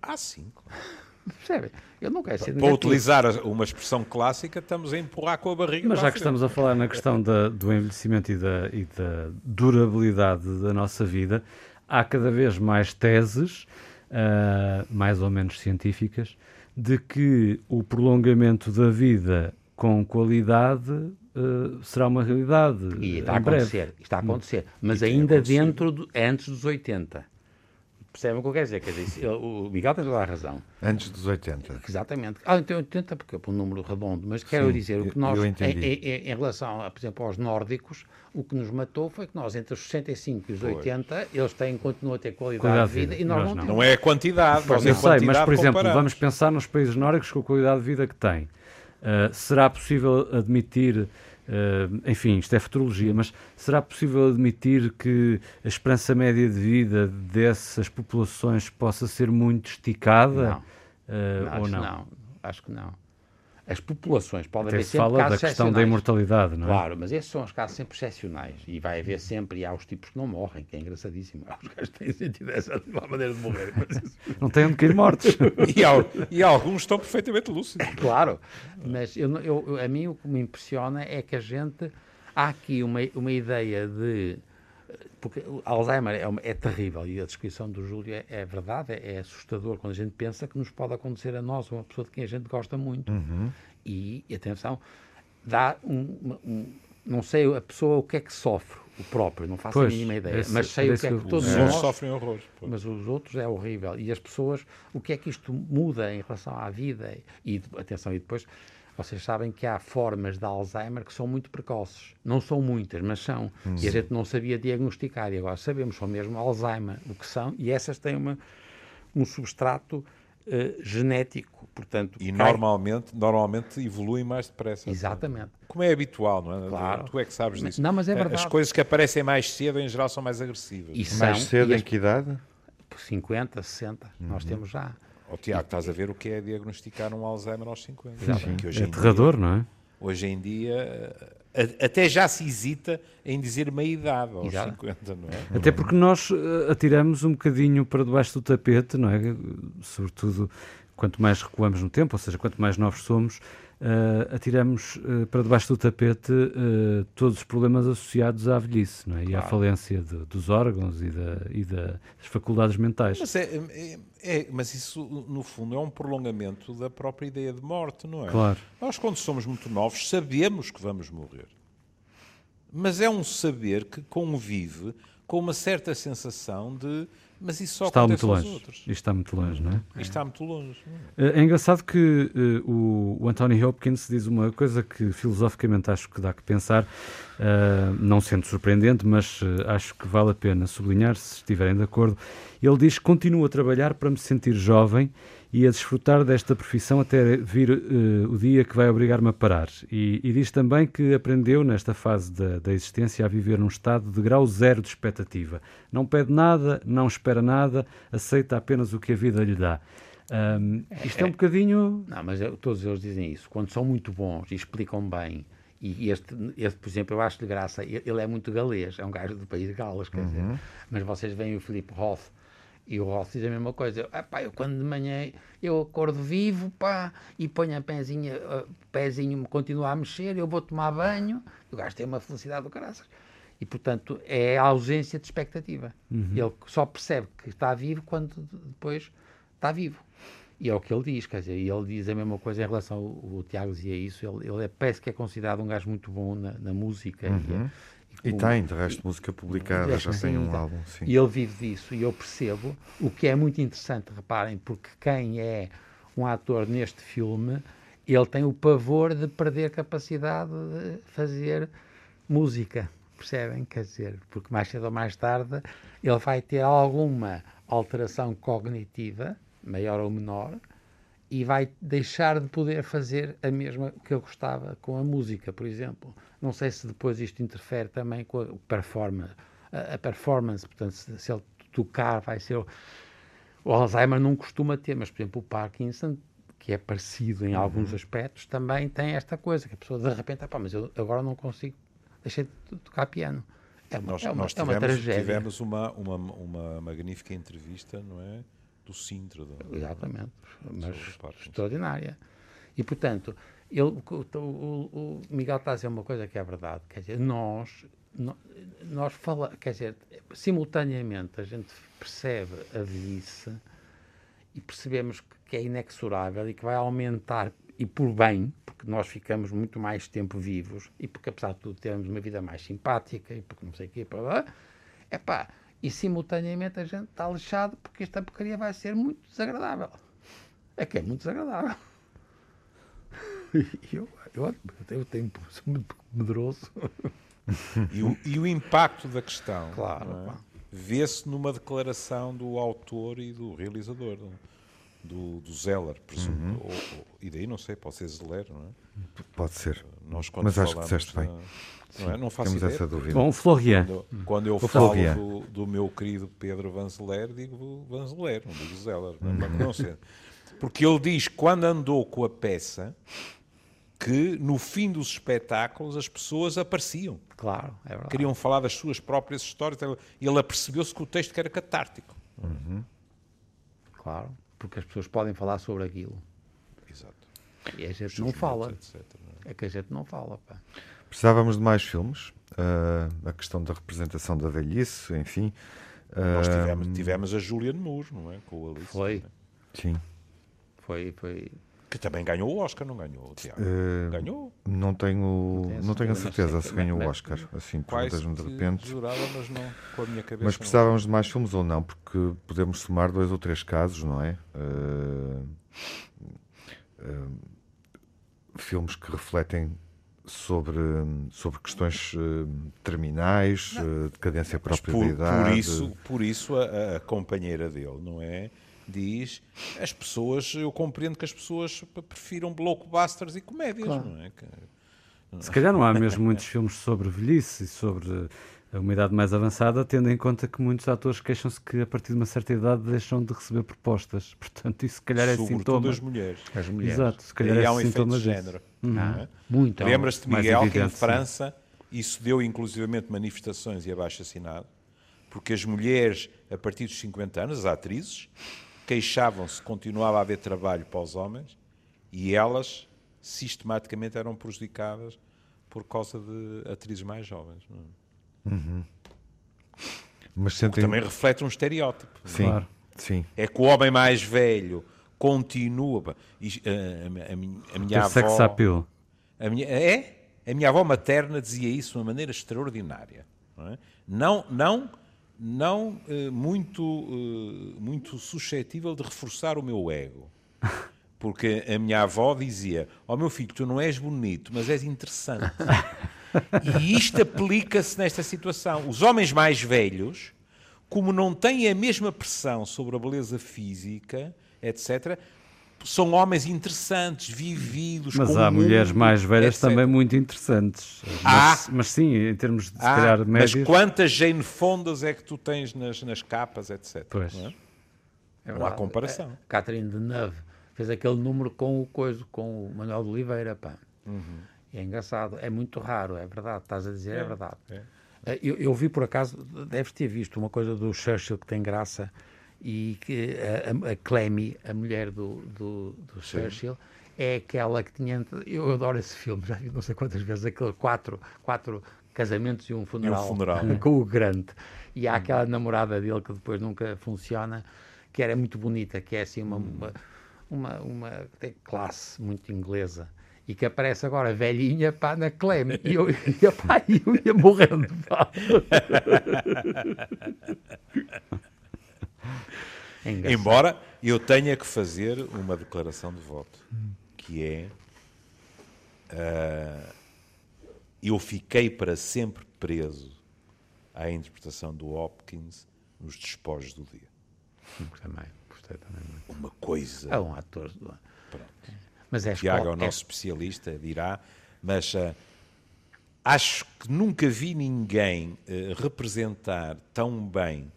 Speaker 2: Ah, sim. claro.
Speaker 3: Percebem? Eu não quero ser
Speaker 2: Para
Speaker 3: negativo.
Speaker 2: utilizar uma expressão clássica, estamos a empurrar com a barriga.
Speaker 4: Mas já que estamos a falar na questão da- do envelhecimento e da, e da durabilidade da nossa vida, há cada vez mais teses, ah, mais ou menos científicas, de que o prolongamento da vida com qualidade ah, será uma realidade
Speaker 3: E está a
Speaker 4: breve.
Speaker 3: acontecer, está a acontecer. Mas
Speaker 2: tem
Speaker 3: ainda dentro, do, é antes dos 80. Percebem o que eu quero dizer? Quer dizer, o Miguel tem toda a razão.
Speaker 1: Antes dos 80.
Speaker 3: Exatamente. Ah, então 80 porque é um número redondo, mas quero Sim, dizer, o que nós, em, em, em, relação, a, por exemplo, aos nórdicos, o que nos matou foi que nós, entre os 65 e os pois. 80, eles têm, continuam a ter qualidade, qualidade de vida, vida, e nós, nós não,
Speaker 2: não, não é a quantidade,
Speaker 4: mas
Speaker 2: eu
Speaker 4: sei, mas por exemplo, vamos pensar nos países nórdicos com a qualidade de vida que têm. Uh, será possível admitir Uh, enfim, isto é futurologia, mas será possível admitir que a esperança média de vida dessas populações possa ser muito esticada?
Speaker 3: Não. Uh, ou não? não? Acho que não. As populações podem
Speaker 4: Até
Speaker 3: haver
Speaker 4: se fala da questão da imortalidade, não é?
Speaker 3: Claro, mas esses são os casos sempre excepcionais. E vai haver sempre, e há os tipos que não morrem, que é engraçadíssimo. Há os gajos que têm sentido essa maneira de morrer.
Speaker 4: não têm onde cair mortos.
Speaker 2: e, e, alguns estão perfeitamente lúcidos.
Speaker 3: Claro, mas eu, eu, a mim o que me impressiona é que a gente. Há aqui uma, uma ideia de porque Alzheimer é, é, terrível e a descrição do Júlio é, é verdade, é, é, assustador quando a gente pensa que nos pode acontecer a nós, uma pessoa de quem a gente gosta muito.
Speaker 1: Uhum.
Speaker 3: E, atenção, dá um, um, Não sei a pessoa o que é que sofre, o próprio, não faço pois, a mínima ideia, esse, mas sei o que é que todos
Speaker 2: nós. sofrem horrores.
Speaker 3: Mas os outros é horrível. E as pessoas, o que é que isto muda em relação à vida? E, atenção, e depois vocês sabem que há formas de Alzheimer que são muito precoces. Não são muitas, mas são. Hum. E a gente não sabia diagnosticar. E agora sabemos, são mesmo Alzheimer, o que são. E essas têm uma, um substrato uh, genético. Portanto,
Speaker 2: e cai... normalmente, normalmente evoluem mais depressa.
Speaker 3: Exatamente.
Speaker 2: Como é habitual, não é?
Speaker 3: Claro.
Speaker 2: Tu é que sabes disso.
Speaker 3: Não, mas é verdade.
Speaker 2: As coisas que aparecem mais cedo, em geral, são mais agressivas.
Speaker 1: E mais cedo, em que idade?
Speaker 3: 50, 60. Uhum. Nós temos já.
Speaker 2: Oh, Tiago, estás a ver o que é diagnosticar um Alzheimer aos 50.
Speaker 4: Sim, que hoje é aterrador, não é?
Speaker 2: Hoje em dia, até já se hesita em dizer meia idade aos Exato. 50, não é?
Speaker 4: Até porque nós eh, atiramos um bocadinho para debaixo do tapete, não é? Sobretudo quanto mais recuamos no tempo, ou seja, quanto mais novos somos, uh, atiramos uh, para debaixo do tapete uh, todos os problemas associados à velhice não é? Claro. e à falência de, dos órgãos e, da, e da, das faculdades mentais.
Speaker 2: Mas, é, é, é, mas isso, no fundo, é um prolongamento da própria ideia de morte, não é?
Speaker 4: Claro.
Speaker 2: Nós, quando somos muito novos, sabemos que vamos morrer. Mas é um saber que convive com uma certa sensação de mas isso só
Speaker 4: está muito longe. Outros. Isto está muito longe, não é?
Speaker 2: Isto está muito longe.
Speaker 4: É? é engraçado que uh, o, o, Anthony Hopkins diz uma coisa que filosoficamente acho que dá que pensar, uh, não sendo surpreendente, mas uh, acho que vale a pena sublinhar, se estiverem de acordo. Ele diz: Continuo a trabalhar para me sentir jovem e a desfrutar desta profissão até vir uh, o dia que vai obrigar-me a parar. E, e, diz também que aprendeu, nesta fase da, da, existência, a viver num estado de grau zero de expectativa. Não pede nada, não espera nada, aceita apenas o que a vida lhe dá. Um, isto é, é um bocadinho.
Speaker 3: Não, mas todos eles dizem isso. Quando são muito bons e explicam bem, e este, este, por exemplo, eu acho-lhe graça, ele é muito galês, é um gajo do país de Gales, quer uhum. dizer. Mas vocês veem o Filipe Roth e o Ross diz a mesma coisa. Ah, pá, eu quando de manhã eu acordo vivo, pá, e ponho a pezinha, a pezinho continua a mexer, eu vou tomar banho, o gajo tem uma felicidade do caraças. E, portanto, é a ausência de expectativa. Uhum. Ele só percebe que está vivo quando depois está vivo. E é o que ele diz, quer dizer, e ele diz a mesma coisa em relação, o, o Tiago dizia isso, ele, ele é, parece que é considerado um gajo muito bom na, na música
Speaker 1: uhum. E, e tem, de resto, música publicada, já tem um álbum. Sim.
Speaker 3: E ele vive disso, e eu percebo. O que é muito interessante, reparem, porque quem é um ator neste filme, ele tem o pavor de perder capacidade de fazer música, percebem? Quer dizer, porque mais cedo ou mais tarde ele vai ter alguma alteração cognitiva, maior ou menor, e vai deixar de poder fazer a mesma que eu gostava com a música, por exemplo. Não sei se depois isto interfere também com a performance, a, performance portanto, se, ele tocar vai ser... O, Alzheimer não costuma ter, mas, por exemplo, o Parkinson, que é parecido em uhum. alguns aspectos, também tem esta coisa, que a pessoa de repente, ah, pá, mas eu agora não consigo, deixei de tocar piano. É uma, nós, é uma, nós tivemos, é uma tragédia.
Speaker 2: tivemos uma, uma, uma magnífica entrevista, não é? Do Sintra.
Speaker 3: Do, Exatamente, mas extraordinária. E, portanto, o, o, o, Miguel está a dizer uma coisa que é verdade, quer dizer, nós, nós fala, quer dizer, simultaneamente a gente percebe a velhice e percebemos que é inexorável e que vai aumentar, e por bem, porque nós ficamos muito mais tempo vivos e porque, apesar de tudo, temos uma vida mais simpática e porque não sei o quê, é pá, e simultaneamente a gente está lixado porque esta porcaria vai ser muito desagradável. É que é muito desagradável. E eu, eu, eu tenho, sou muito medroso.
Speaker 2: E o, e o impacto da questão
Speaker 3: Claro,
Speaker 2: é? vê-se numa declaração do autor e do realizador, do, do Zeller, presumo.
Speaker 1: Uhum.
Speaker 2: Ou- ou- e daí não sei, pode ser Zeller, não é?
Speaker 1: Pode ser.
Speaker 2: Nós, quando
Speaker 1: Mas acho que disseste bem.
Speaker 2: Não, é? não faço
Speaker 1: Temos
Speaker 2: ideia.
Speaker 1: essa dúvida.
Speaker 4: Bom, Florian.
Speaker 2: Quando, quando eu
Speaker 1: O
Speaker 2: falo
Speaker 1: Florian.
Speaker 2: do, do meu querido Pedro Vanzeler, digo Vanzeler, não digo Zeller. Não,
Speaker 1: Uhum.
Speaker 2: não sei. Porque ele diz que quando andou com a peça, que no fim dos espetáculos as pessoas apareciam.
Speaker 3: Claro, é verdade.
Speaker 2: Queriam falar das suas próprias histórias. E ele apercebeu-se que o texto era catártico.
Speaker 3: Claro, porque as pessoas podem falar sobre aquilo.
Speaker 2: Exato.
Speaker 3: E a gente não fala.
Speaker 2: Etc, é?
Speaker 3: Que a gente não fala, pá.
Speaker 1: Precisávamos de mais filmes. ah, a questão da representação da velhice, enfim.
Speaker 2: Nós
Speaker 1: Ah,
Speaker 2: tivemos, tivemos a Julianne Moore, não é? Com o Alice.
Speaker 3: Foi.
Speaker 2: não é?
Speaker 1: Sim.
Speaker 3: Foi, foi.
Speaker 2: Que também ganhou o Oscar, não ganhou, Tiago?
Speaker 1: Ah,
Speaker 2: Ganhou.
Speaker 1: Não tenho,
Speaker 3: tenho
Speaker 1: não tenho a
Speaker 3: certeza,
Speaker 1: se ganhou o Oscar. Assim, perguntas-me de repente.
Speaker 2: jurava, mas não com a minha cabeça.
Speaker 1: Mas
Speaker 2: não.
Speaker 1: precisávamos de mais filmes ou não? Porque podemos somar dois ou três casos, não é? Ah, ah, filmes que refletem sobre, sobre questões ah, terminais, ah, decadência
Speaker 2: Mas
Speaker 1: própria
Speaker 2: por,
Speaker 1: da idade.
Speaker 2: por isso, por isso a, a companheira dele, não é? Diz, as pessoas, eu compreendo que as pessoas prefiram blockbusters e comédias,
Speaker 3: Claro.
Speaker 2: não é? Que-
Speaker 4: Se calhar não há mesmo muitos filmes sobre velhice e sobre eh, uma idade mais avançada, tendo em conta que muitos atores queixam-se que a partir de uma certa idade deixam de receber propostas. Portanto, isso se calhar é
Speaker 2: sobretudo
Speaker 4: sintoma.
Speaker 2: as mulheres.
Speaker 3: As mulheres.
Speaker 4: Exato, se calhar é
Speaker 2: há um
Speaker 4: sintoma
Speaker 2: de género.
Speaker 3: Ah,
Speaker 2: não é?
Speaker 3: muito.
Speaker 2: Lembras-te, Miguel, que em
Speaker 4: evidente, sim.
Speaker 2: França isso deu inclusivamente manifestações e abaixo assinado, porque as mulheres, a partir dos 50 anos, as atrizes, queixavam-se que continuava a haver trabalho para os homens e elas sistematicamente eram prejudicadas por causa de atrizes mais jovens. não é?
Speaker 1: Mas
Speaker 2: Que
Speaker 1: sentem...
Speaker 2: também reflete um estereótipo.
Speaker 1: Sim,
Speaker 4: Claro.
Speaker 1: sim.
Speaker 2: É que o homem mais velho continua. eh, a, a minha- a minha
Speaker 4: O sex
Speaker 2: avó.
Speaker 4: appeal.
Speaker 2: A minha, é? A minha avó materna dizia isso de uma maneira extraordinária. Não, é? não, não, não, eh, muito, eh, muito suscetível de reforçar o meu ego. Porque a minha avó dizia: Ó meu filho, tu não és bonito, mas és interessante. E isto aplica-se nesta situação. Os homens mais velhos, como não têm a mesma pressão sobre a beleza física, etc., são homens interessantes, vividos.
Speaker 4: Mas
Speaker 2: com
Speaker 4: há
Speaker 2: o
Speaker 4: mulheres
Speaker 2: mundo,
Speaker 4: mais velhas
Speaker 2: etc.
Speaker 4: também muito interessantes.
Speaker 2: Há.
Speaker 4: Mas, mas sim, em termos de se
Speaker 2: Ah,
Speaker 4: calhar
Speaker 2: mas quantas Jane Fondas é que tu tens nas, nas capas, etc.
Speaker 4: Pois.
Speaker 2: não é?
Speaker 3: É
Speaker 2: Não há comparação.
Speaker 3: A Catherine Deneuve fez aquele número com o coisa, com o Manuel de Oliveira, pá.
Speaker 2: Uhum.
Speaker 3: É engraçado, é muito raro, é verdade, estás a dizer, é, verdade.
Speaker 2: é.
Speaker 3: Eh, Eu, eu vi por acaso, deves ter visto uma coisa do Churchill que tem graça e que a, a, a Clemmy, a mulher do, do, do Churchill, é aquela que tinha. Eu adoro esse filme, já vi não sei quantas vezes, aquele quatro, quatro casamentos e um funeral,
Speaker 2: funeral.
Speaker 3: com o Grant. E há aquela namorada dele que depois nunca funciona, que era muito bonita, que é assim uma, uma, uma, uma tem classe muito inglesa. E que aparece agora velhinha pá, na Clem. E eu, e, pá, eu ia morrendo. Pá. É.
Speaker 2: Embora eu tenha que fazer uma declaração de voto, que é ah, eu fiquei para sempre preso à interpretação do Hopkins nos despojos do dia.
Speaker 3: Também, gostei também muito.
Speaker 2: Uma coisa.
Speaker 3: É um ator. do-
Speaker 2: Pronto.
Speaker 3: Mas é
Speaker 2: O Tiago é o
Speaker 3: escola- é-
Speaker 2: nosso especialista, dirá, mas ah, acho que nunca vi ninguém ah, representar tão bem.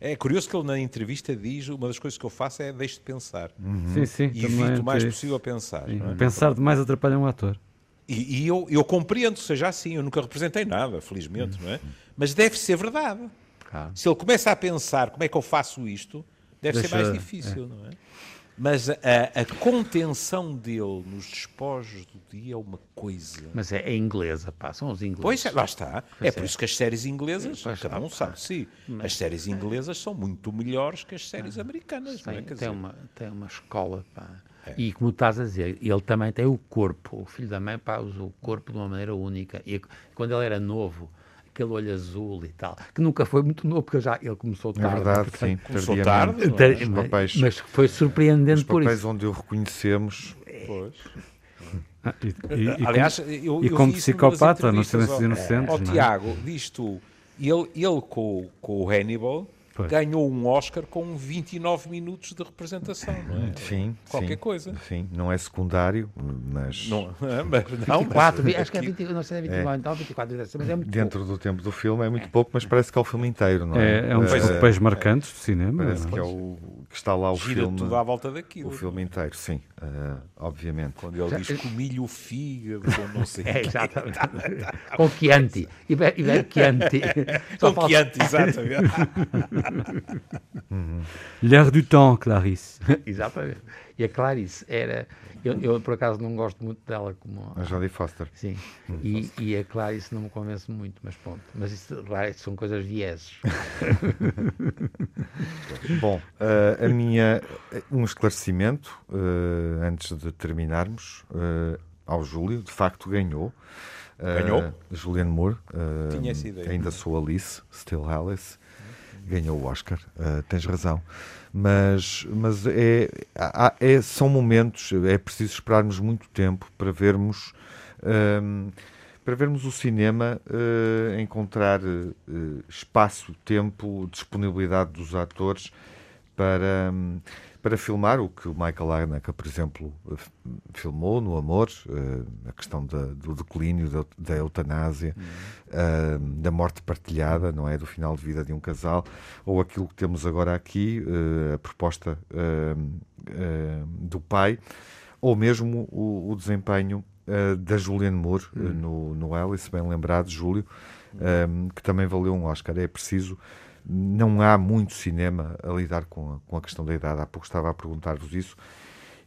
Speaker 2: É curioso que ele na entrevista diz: uma das coisas que eu faço é deixo de pensar.
Speaker 4: Sim, sim.
Speaker 2: E evito o mais possível pensar.
Speaker 4: sim.
Speaker 2: não é?
Speaker 4: Pensar demais atrapalha um ator.
Speaker 2: E, e eu, eu compreendo que seja assim, eu nunca representei nada, felizmente, não é? Mas deve ser verdade.
Speaker 3: Claro.
Speaker 2: Se ele começa a pensar como é que eu faço isto, deve ser
Speaker 4: Deixa-
Speaker 2: mais difícil, não é? Mas a, a contenção dele nos despojos do dia é uma coisa.
Speaker 3: Mas é, é inglesa, pá, são os ingleses.
Speaker 2: Pois, lá está. É
Speaker 3: Pois
Speaker 2: por
Speaker 3: é.
Speaker 2: isso que as séries inglesas,
Speaker 3: Pois,
Speaker 2: cada um
Speaker 3: opa.
Speaker 2: sabe, sim. As séries inglesas são muito melhores que as séries americanas, não é?
Speaker 3: Tem, tem
Speaker 2: dizer,
Speaker 3: uma, tem uma escola, pá.
Speaker 2: É.
Speaker 3: E como estás a dizer, ele também tem o corpo. O filho da mãe, pá, usa o corpo de uma maneira única. E quando ele era novo, aquele olho azul e tal, que nunca foi muito novo, porque já ele começou
Speaker 1: É
Speaker 3: tarde.
Speaker 1: verdade,
Speaker 3: portanto,
Speaker 1: sim.
Speaker 2: Começou tarde, não
Speaker 3: Tar-
Speaker 2: é?
Speaker 1: Os
Speaker 3: mas-
Speaker 1: papéis-
Speaker 3: mas foi surpreendente
Speaker 1: Os
Speaker 3: por
Speaker 1: papéis
Speaker 3: isso.
Speaker 1: onde o reconhecemos.
Speaker 2: Pois.
Speaker 4: Ah, e, e- e
Speaker 2: Aliás,
Speaker 4: como,
Speaker 2: eu,
Speaker 4: e como psicopata no
Speaker 2: entrevistas
Speaker 4: Silêncio Inocentes,
Speaker 2: Ó
Speaker 4: é?
Speaker 2: Tiago, diz tu, ele, ele com, com o Hannibal
Speaker 4: Pois.
Speaker 2: ganhou um Oscar com 29 minutos de representação, não é?
Speaker 1: Sim,
Speaker 2: Qualquer
Speaker 1: sim.
Speaker 2: coisa.
Speaker 1: Sim, não é secundário, mas
Speaker 2: Não, mas não,
Speaker 3: 24,
Speaker 2: mas,
Speaker 3: acho que é 20, não sei, é 29, então 24, mas é muito
Speaker 1: dentro do tempo do filme é muito pouco, mas parece que é o filme inteiro, não é?
Speaker 4: É, é um dos
Speaker 2: Pois é.
Speaker 4: papéis marcantes do cinema.
Speaker 1: Parece
Speaker 4: não
Speaker 1: que é o que está lá o
Speaker 2: gira
Speaker 1: filme,
Speaker 2: tudo à volta daquilo.
Speaker 1: o filme inteiro, sim, eh, obviamente.
Speaker 2: Quando ele diz comilho o fígado, ou não sei o
Speaker 3: É, exatamente. Com Chianti. E e bebe Chianti. Só
Speaker 2: Com
Speaker 3: falta-
Speaker 2: Chianti, exatamente.
Speaker 4: L'air du temps, Clarice.
Speaker 3: Exatamente. E a Clarice era. Eu, eu, por acaso não gosto muito dela como.
Speaker 1: A Jodie Foster.
Speaker 3: Sim. E, e a Clarice não me convence muito, mas pronto. Mas isso, claro, isso são coisas vieses.
Speaker 1: Bom, eh, a minha um esclarecimento eh, antes de terminarmos eh, ao Júlio, de facto ganhou. Eh,
Speaker 2: Ganhou?
Speaker 1: Julianne Moore. eh,
Speaker 2: Tinha essa ideia.
Speaker 1: Ainda sou Alice, Still Alice. Ganhou o Oscar, eh, tens razão. Mas, mas é, é- são momentos, é preciso esperarmos muito tempo para vermos ehm, para vermos o cinema eh, encontrar eh, espaço, tempo, disponibilidade dos atores para, hum, para filmar o que o Michael Haneke, por exemplo, eh, filmou no Amor, eh, a questão da- do declínio, da, da eutanásia, ah, da morte partilhada, não é? Do final de vida de um casal, ou aquilo que temos agora aqui, eh, a proposta do pai, ou mesmo o, o desempenho da Julianne Moore eh, no, no Alice, bem lembrado, Júlio, ah, que também valeu um Oscar. É preciso não há muito cinema a lidar com a, com a questão da idade. Há pouco estava a perguntar-vos isso.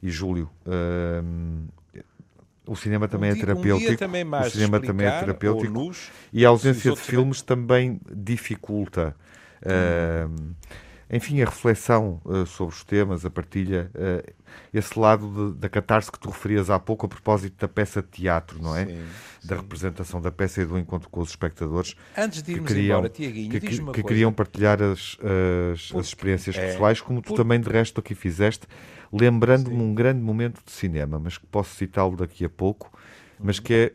Speaker 1: E Júlio, hum, o cinema também
Speaker 2: Um
Speaker 1: é
Speaker 2: dia- um
Speaker 1: terapêutico.
Speaker 2: dia também
Speaker 1: o cinema também é
Speaker 2: explicar,
Speaker 1: terapêutico. E a ausência de filmes também dificulta. hum, enfim, a reflexão uh, sobre os temas, a partilha, uh, esse lado de- da catarse que tu referias há pouco a propósito da peça de teatro, não é?
Speaker 2: Sim,
Speaker 1: da
Speaker 2: sim.
Speaker 1: representação da peça e do encontro com os espectadores
Speaker 2: Antes de
Speaker 1: que
Speaker 2: irmos
Speaker 1: queriam,
Speaker 2: embora, Tiaguinho,
Speaker 1: que, que queriam partilhar as, as, as experiências
Speaker 2: é,
Speaker 1: pessoais, como tu
Speaker 2: porque-
Speaker 1: também de resto aqui fizeste, lembrando-me um grande momento de cinema, mas que posso citá-lo daqui a pouco, mas que é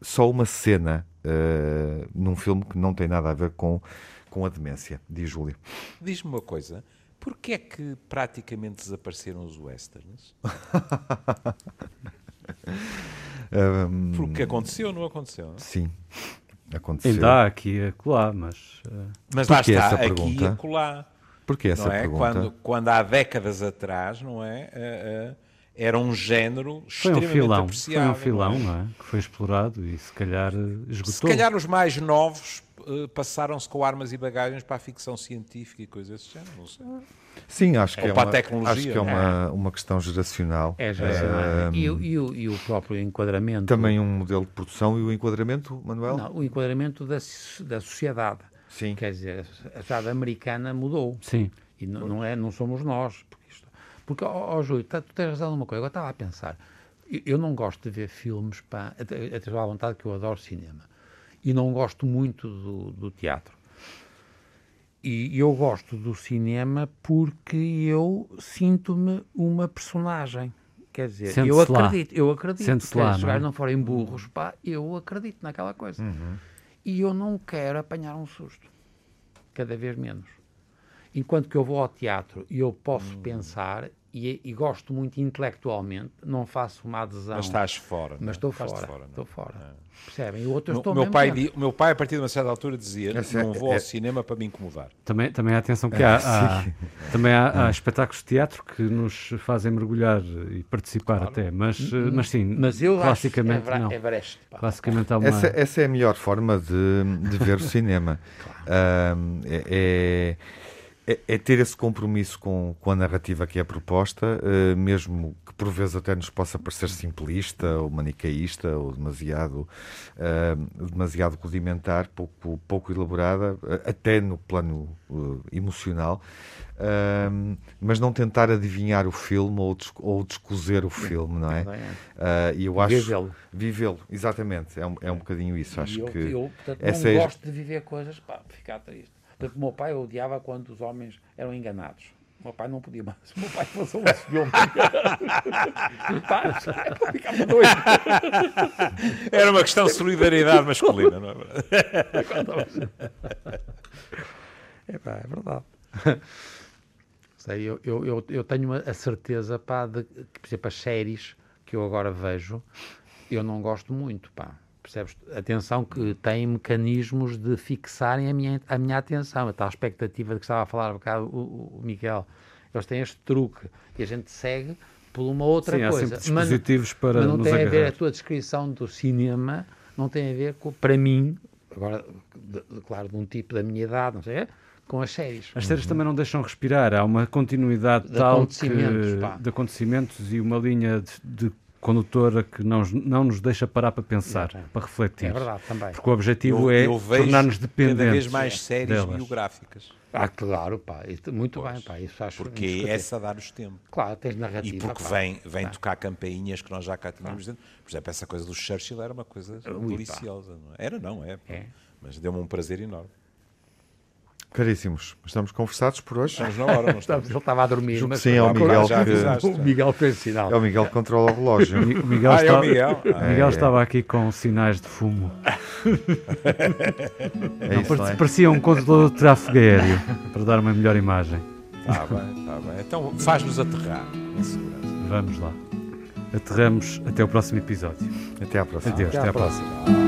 Speaker 1: só uma cena eh, num filme que não tem nada a ver com, com a demência, diz Júlio.
Speaker 2: Diz-me uma coisa. Porquê é que praticamente desapareceram os westerns? Porque aconteceu, não aconteceu?
Speaker 1: sim, aconteceu.
Speaker 4: Ainda há aqui e acolá, mas. eh,
Speaker 2: Mas lá está,
Speaker 1: essa
Speaker 2: aqui e
Speaker 1: pergunta?
Speaker 2: acolá.
Speaker 1: Porquê essa
Speaker 2: não é?
Speaker 1: pergunta?
Speaker 2: Quando, quando há décadas atrás, não é? Eh, eh, era um género
Speaker 4: foi um
Speaker 2: extremamente
Speaker 4: filão, foi um filão,
Speaker 2: não é?
Speaker 4: é? Que foi explorado e se calhar esgotou.
Speaker 2: Se calhar os mais novos eh, passaram-se com armas e bagagens para a ficção científica e coisas desse género, não sei.
Speaker 1: Sim, acho que
Speaker 2: Ou
Speaker 1: é,
Speaker 2: para a
Speaker 1: uma,
Speaker 2: tecnologia,
Speaker 1: acho que é
Speaker 2: é?
Speaker 1: uma, uma questão geracional.
Speaker 3: É já e, o- e, o, e o próprio enquadramento.
Speaker 1: Também um modelo de produção e o enquadramento, Manuel?
Speaker 3: Não, o enquadramento da, da sociedade.
Speaker 1: Sim.
Speaker 3: Quer dizer, a sociedade americana mudou.
Speaker 4: Sim.
Speaker 3: E não, não é, não somos nós. Porque, porque ó, ó, Júlio, tá- tu tens razão numa coisa. Agora estava a pensar. Eu, eu não gosto de ver filmes, pá, até, até à vontade que eu adoro cinema. E não gosto muito do, do teatro. E eu gosto do cinema porque eu sinto-me uma personagem. Quer dizer, eu
Speaker 4: Sente-se lá.
Speaker 3: acredito, eu acredito. Que
Speaker 4: lá,
Speaker 3: se os
Speaker 4: é?
Speaker 3: gajos não forem burros, pá, eu acredito naquela coisa. E eu não quero apanhar um susto. Cada vez menos. Enquanto que eu vou ao teatro e eu posso pensar e, e gosto muito intelectualmente, não faço uma adesão.
Speaker 2: Mas estás fora. não é?
Speaker 3: Mas estou fora.
Speaker 2: não é?
Speaker 3: estou fora. Percebem? E o outro
Speaker 2: meu,
Speaker 3: mesmo
Speaker 2: pai, di- o meu pai, a partir de uma certa altura, dizia:
Speaker 1: é-
Speaker 2: Não vou
Speaker 1: é-
Speaker 2: ao cinema para me incomodar.
Speaker 4: Também, também há atenção que há, há- também há, há espetáculos de teatro que nos fazem mergulhar e participar até, mas, eh, mas sim,
Speaker 3: Mas eu
Speaker 4: classicamente
Speaker 3: acho
Speaker 4: não.
Speaker 3: é Everest.
Speaker 4: Classicamente há uma...
Speaker 1: Essa, essa é a melhor forma de, de ver o cinema. Ahm, é, é- é, é ter esse compromisso com, com a narrativa que é proposta, uh, mesmo que por vezes até nos possa parecer simplista ou manicaísta ou demasiado, uh, demasiado rudimentar, pouco, pouco elaborada, uh, até no plano emocional. mas não tentar adivinhar o filme ou, des ou descozer o filme, não é? E eu acho vivê-lo, vivê-lo, exatamente, é um, é um bocadinho isso. Acho
Speaker 3: eu,
Speaker 1: que
Speaker 3: eu portanto, não é... gosto de viver coisas para ficar triste. Porque o meu pai odiava quando os homens eram enganados. O meu pai não podia mais. O meu pai passou um filme. ficava doido.
Speaker 2: Era uma questão de solidariedade masculina, não é verdade?
Speaker 3: É, pá, é verdade. Sei, eu, eu, eu tenho a certeza pá, de que, por exemplo, as séries que eu agora vejo, eu não gosto muito. Pá percebes? Atenção que tem mecanismos de fixarem a minha, a minha atenção, a tal expectativa de que estava a falar um bocado o, o Miguel. Eles têm este truque e a gente segue por uma outra
Speaker 4: Sim,
Speaker 3: coisa.
Speaker 4: Há dispositivos
Speaker 3: mas,
Speaker 4: para
Speaker 3: mas não
Speaker 4: nos
Speaker 3: tem
Speaker 4: agarrar.
Speaker 3: a ver a tua descrição do cinema, não tem a ver com, para mim, agora, de, de, claro, de um tipo da minha idade, não sei, com as séries.
Speaker 4: As séries uhum. também não deixam respirar, há uma continuidade
Speaker 3: de
Speaker 4: tal
Speaker 3: acontecimentos,
Speaker 4: que, de acontecimentos e uma linha de, de condutora que não, não nos deixa parar para pensar, é, para refletir.
Speaker 3: É verdade, também.
Speaker 4: Porque o objetivo eu, é tornar-nos dependentes.
Speaker 2: Cada vez mais séries delas. biográficas.
Speaker 3: Ah, claro, pá, muito pois, bem, pá, isso acho
Speaker 2: Porque é essa a dar os tempos.
Speaker 3: Claro, tens narrativa.
Speaker 2: E porque
Speaker 3: claro.
Speaker 2: vem, vem tocar campainhas que nós já cá tínhamos dentro. Por exemplo, essa coisa do Churchill era uma coisa Ui, deliciosa. Não é? Era, não, é. é. Mas deu-me um prazer enorme.
Speaker 1: Caríssimos, estamos conversados por hoje.
Speaker 2: Estamos na hora, não estamos?
Speaker 3: Ele estava a dormir, mas
Speaker 1: sim, é o Miguel
Speaker 3: que... O Miguel fez sinal.
Speaker 1: É o Miguel que controla o relógio.
Speaker 4: O Miguel,
Speaker 2: ah,
Speaker 4: está...
Speaker 2: é o Miguel.
Speaker 4: Miguel é, estava é. aqui com sinais de fumo.
Speaker 1: é isso, não, é?
Speaker 4: Parecia um controlador de tráfego aéreo, para dar uma melhor imagem.
Speaker 2: Está bem, está bem. Então faz-nos aterrar em segurança.
Speaker 4: Vamos lá. Aterramos até o próximo episódio.
Speaker 1: Até à próxima.
Speaker 4: Adeus,
Speaker 3: até,
Speaker 4: até
Speaker 3: à próxima. próxima.